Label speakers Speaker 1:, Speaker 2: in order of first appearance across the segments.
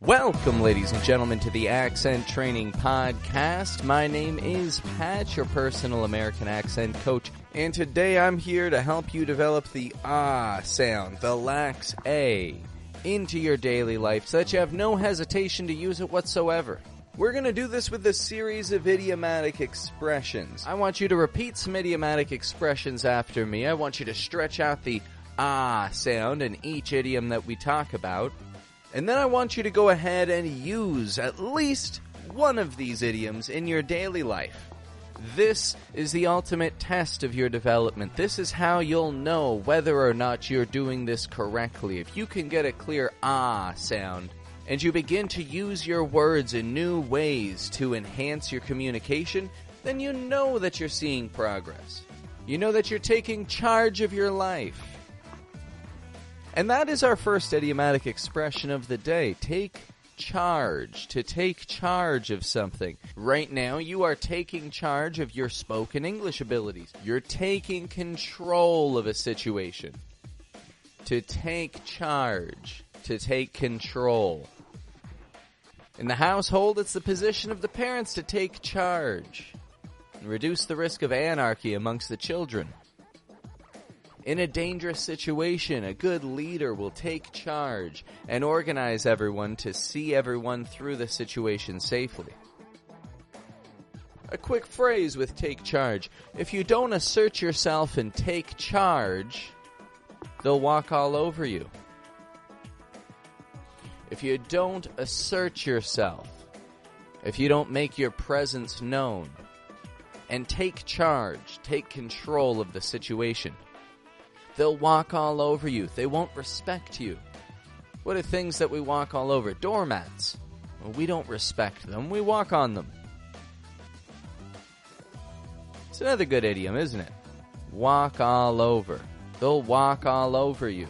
Speaker 1: Welcome, ladies and gentlemen, to the Accent Training Podcast. My name is Pat, your personal American accent coach, and today I'm here to help you develop the ah sound, the lax A, into your daily life so that you have no hesitation to use it whatsoever. We're going to do this with a series of idiomatic expressions. I want you to repeat some idiomatic expressions after me. I want you to stretch out the ah sound in each idiom that we talk about. And then I want you to go ahead and use at least one of these idioms in your daily life. This is the ultimate test of your development. This is how you'll know whether or not you're doing this correctly. If you can get a clear ah sound and you begin to use your words in new ways to enhance your communication, then you know that you're seeing progress. You know that you're taking charge of your life. And that is our first idiomatic expression of the day. Take charge. To take charge of something. Right now, you are taking charge of your spoken English abilities. You're taking control of a situation. To take charge. To take control. In the household, it's the position of the parents to take charge and reduce the risk of anarchy amongst the children. In a dangerous situation, a good leader will take charge and organize everyone to see everyone through the situation safely. A quick phrase with take charge. If you don't assert yourself and take charge, they'll walk all over you. If you don't assert yourself, if you don't make your presence known, and take charge, take control of the situation, They'll walk all over you. They won't respect you. What are things that we walk all over? Doormats. Well, we don't respect them. We walk on them. It's another good idiom, isn't it? Walk all over. They'll walk all over you.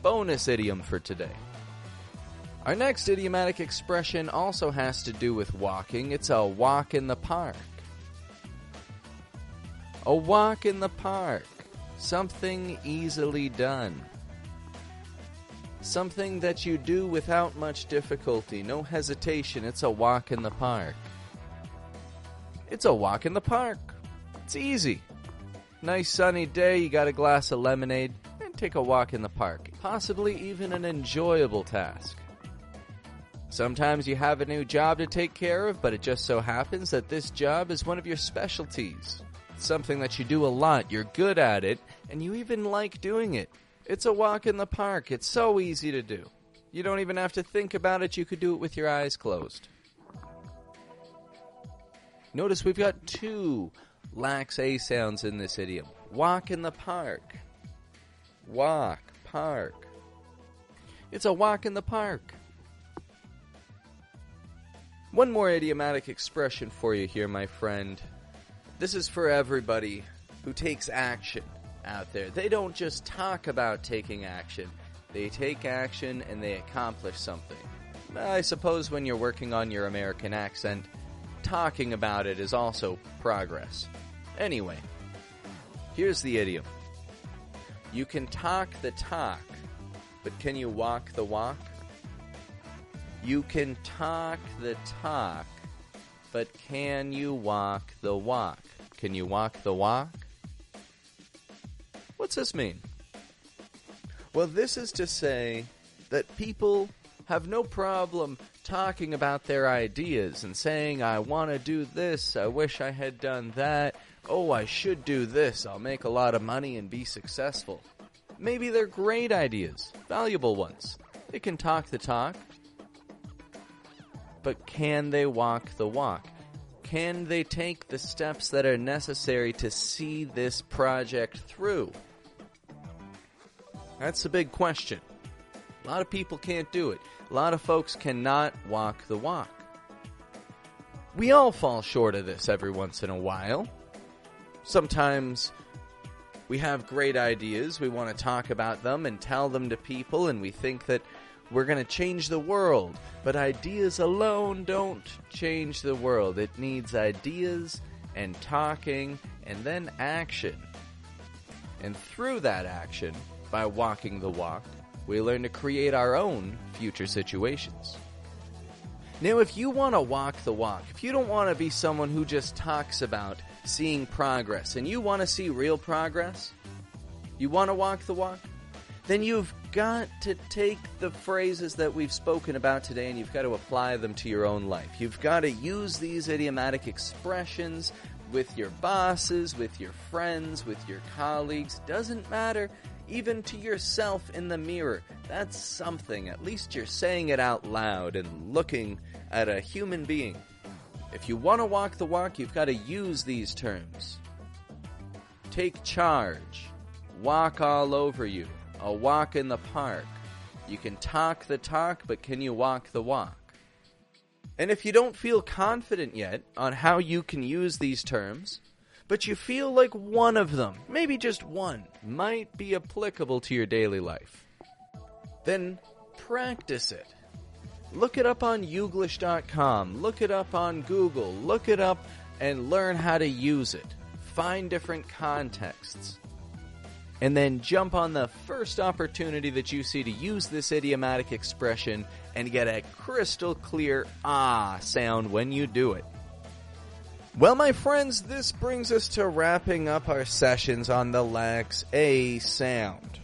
Speaker 1: Bonus idiom for today. Our next idiomatic expression also has to do with walking. It's a walk in the park. A walk in the park. Something easily done. Something that you do without much difficulty, no hesitation. It's a walk in the park. It's a walk in the park. It's easy. Nice sunny day, you got a glass of lemonade, and take a walk in the park. Possibly even an enjoyable task. Sometimes you have a new job to take care of, but it just so happens that this job is one of your specialties something that you do a lot, you're good at it, and you even like doing it. It's a walk in the park. It's so easy to do. You don't even have to think about it. You could do it with your eyes closed. Notice we've got two lax A sounds in this idiom. Walk in the park. Walk, park. It's a walk in the park. One more idiomatic expression for you here, my friend. This is for everybody who takes action out there. They don't just talk about taking action, they take action and they accomplish something. I suppose when you're working on your American accent, talking about it is also progress. Anyway, here's the idiom You can talk the talk, but can you walk the walk? You can talk the talk, but can you walk the walk? Can you walk the walk? What's this mean? Well, this is to say that people have no problem talking about their ideas and saying, I want to do this, I wish I had done that, oh, I should do this, I'll make a lot of money and be successful. Maybe they're great ideas, valuable ones. They can talk the talk, but can they walk the walk? Can they take the steps that are necessary to see this project through? That's a big question. A lot of people can't do it. A lot of folks cannot walk the walk. We all fall short of this every once in a while. Sometimes we have great ideas, we want to talk about them and tell them to people, and we think that we're going to change the world. But ideas alone don't change the world. It needs ideas and talking and then action. And through that action, by walking the walk, We learn to create our own future situations. Now, if you want to walk the walk, if you don't want to be someone who just talks about seeing progress and you want to see real progress, you want to walk the walk, then you've got to take the phrases that we've spoken about today and you've got to apply them to your own life. You've got to use these idiomatic expressions with your bosses, with your friends, with your colleagues. Doesn't matter even to yourself in the mirror. That's something. At least you're saying it out loud and looking at a human being. If you want to walk the walk, you've got to use these terms. Take charge. Walk all over you. A walk in the park. You can talk the talk, but can you walk the walk? And if you don't feel confident yet on how you can use these terms, but you feel like one of them, maybe just one, might be applicable to your daily life. Then practice it. Look it up on Youglish.com, look it up on Google, look it up and learn how to use it. Find different contexts. And then jump on the first opportunity that you see to use this idiomatic expression and get a crystal clear ah sound when you do it. Well, my friends, this brings us to wrapping up our sessions on the lax A sound.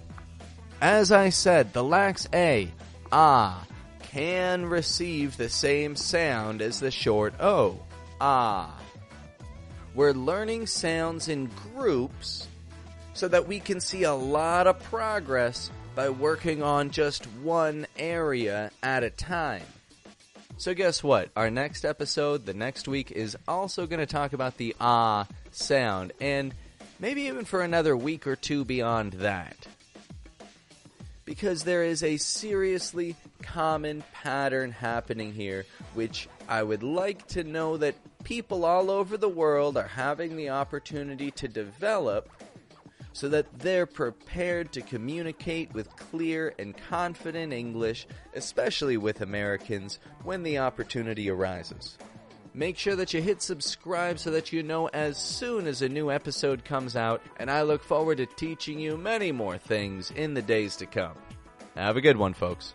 Speaker 1: As I said, the lax A, ah, can receive the same sound as the short O, ah. We're learning sounds in groups so that we can see a lot of progress by working on just one area at a time. So guess what? Our next episode, the next week, is also going to talk about the ah sound, and maybe even for another week or two beyond that. Because there is a seriously common pattern happening here, which I would like to know that people all over the world are having the opportunity to develop so that they're prepared to communicate with clear and confident English, especially with Americans, when the opportunity arises. Make sure that you hit subscribe so that you know as soon as a new episode comes out, and I look forward to teaching you many more things in the days to come. Have a good one, folks.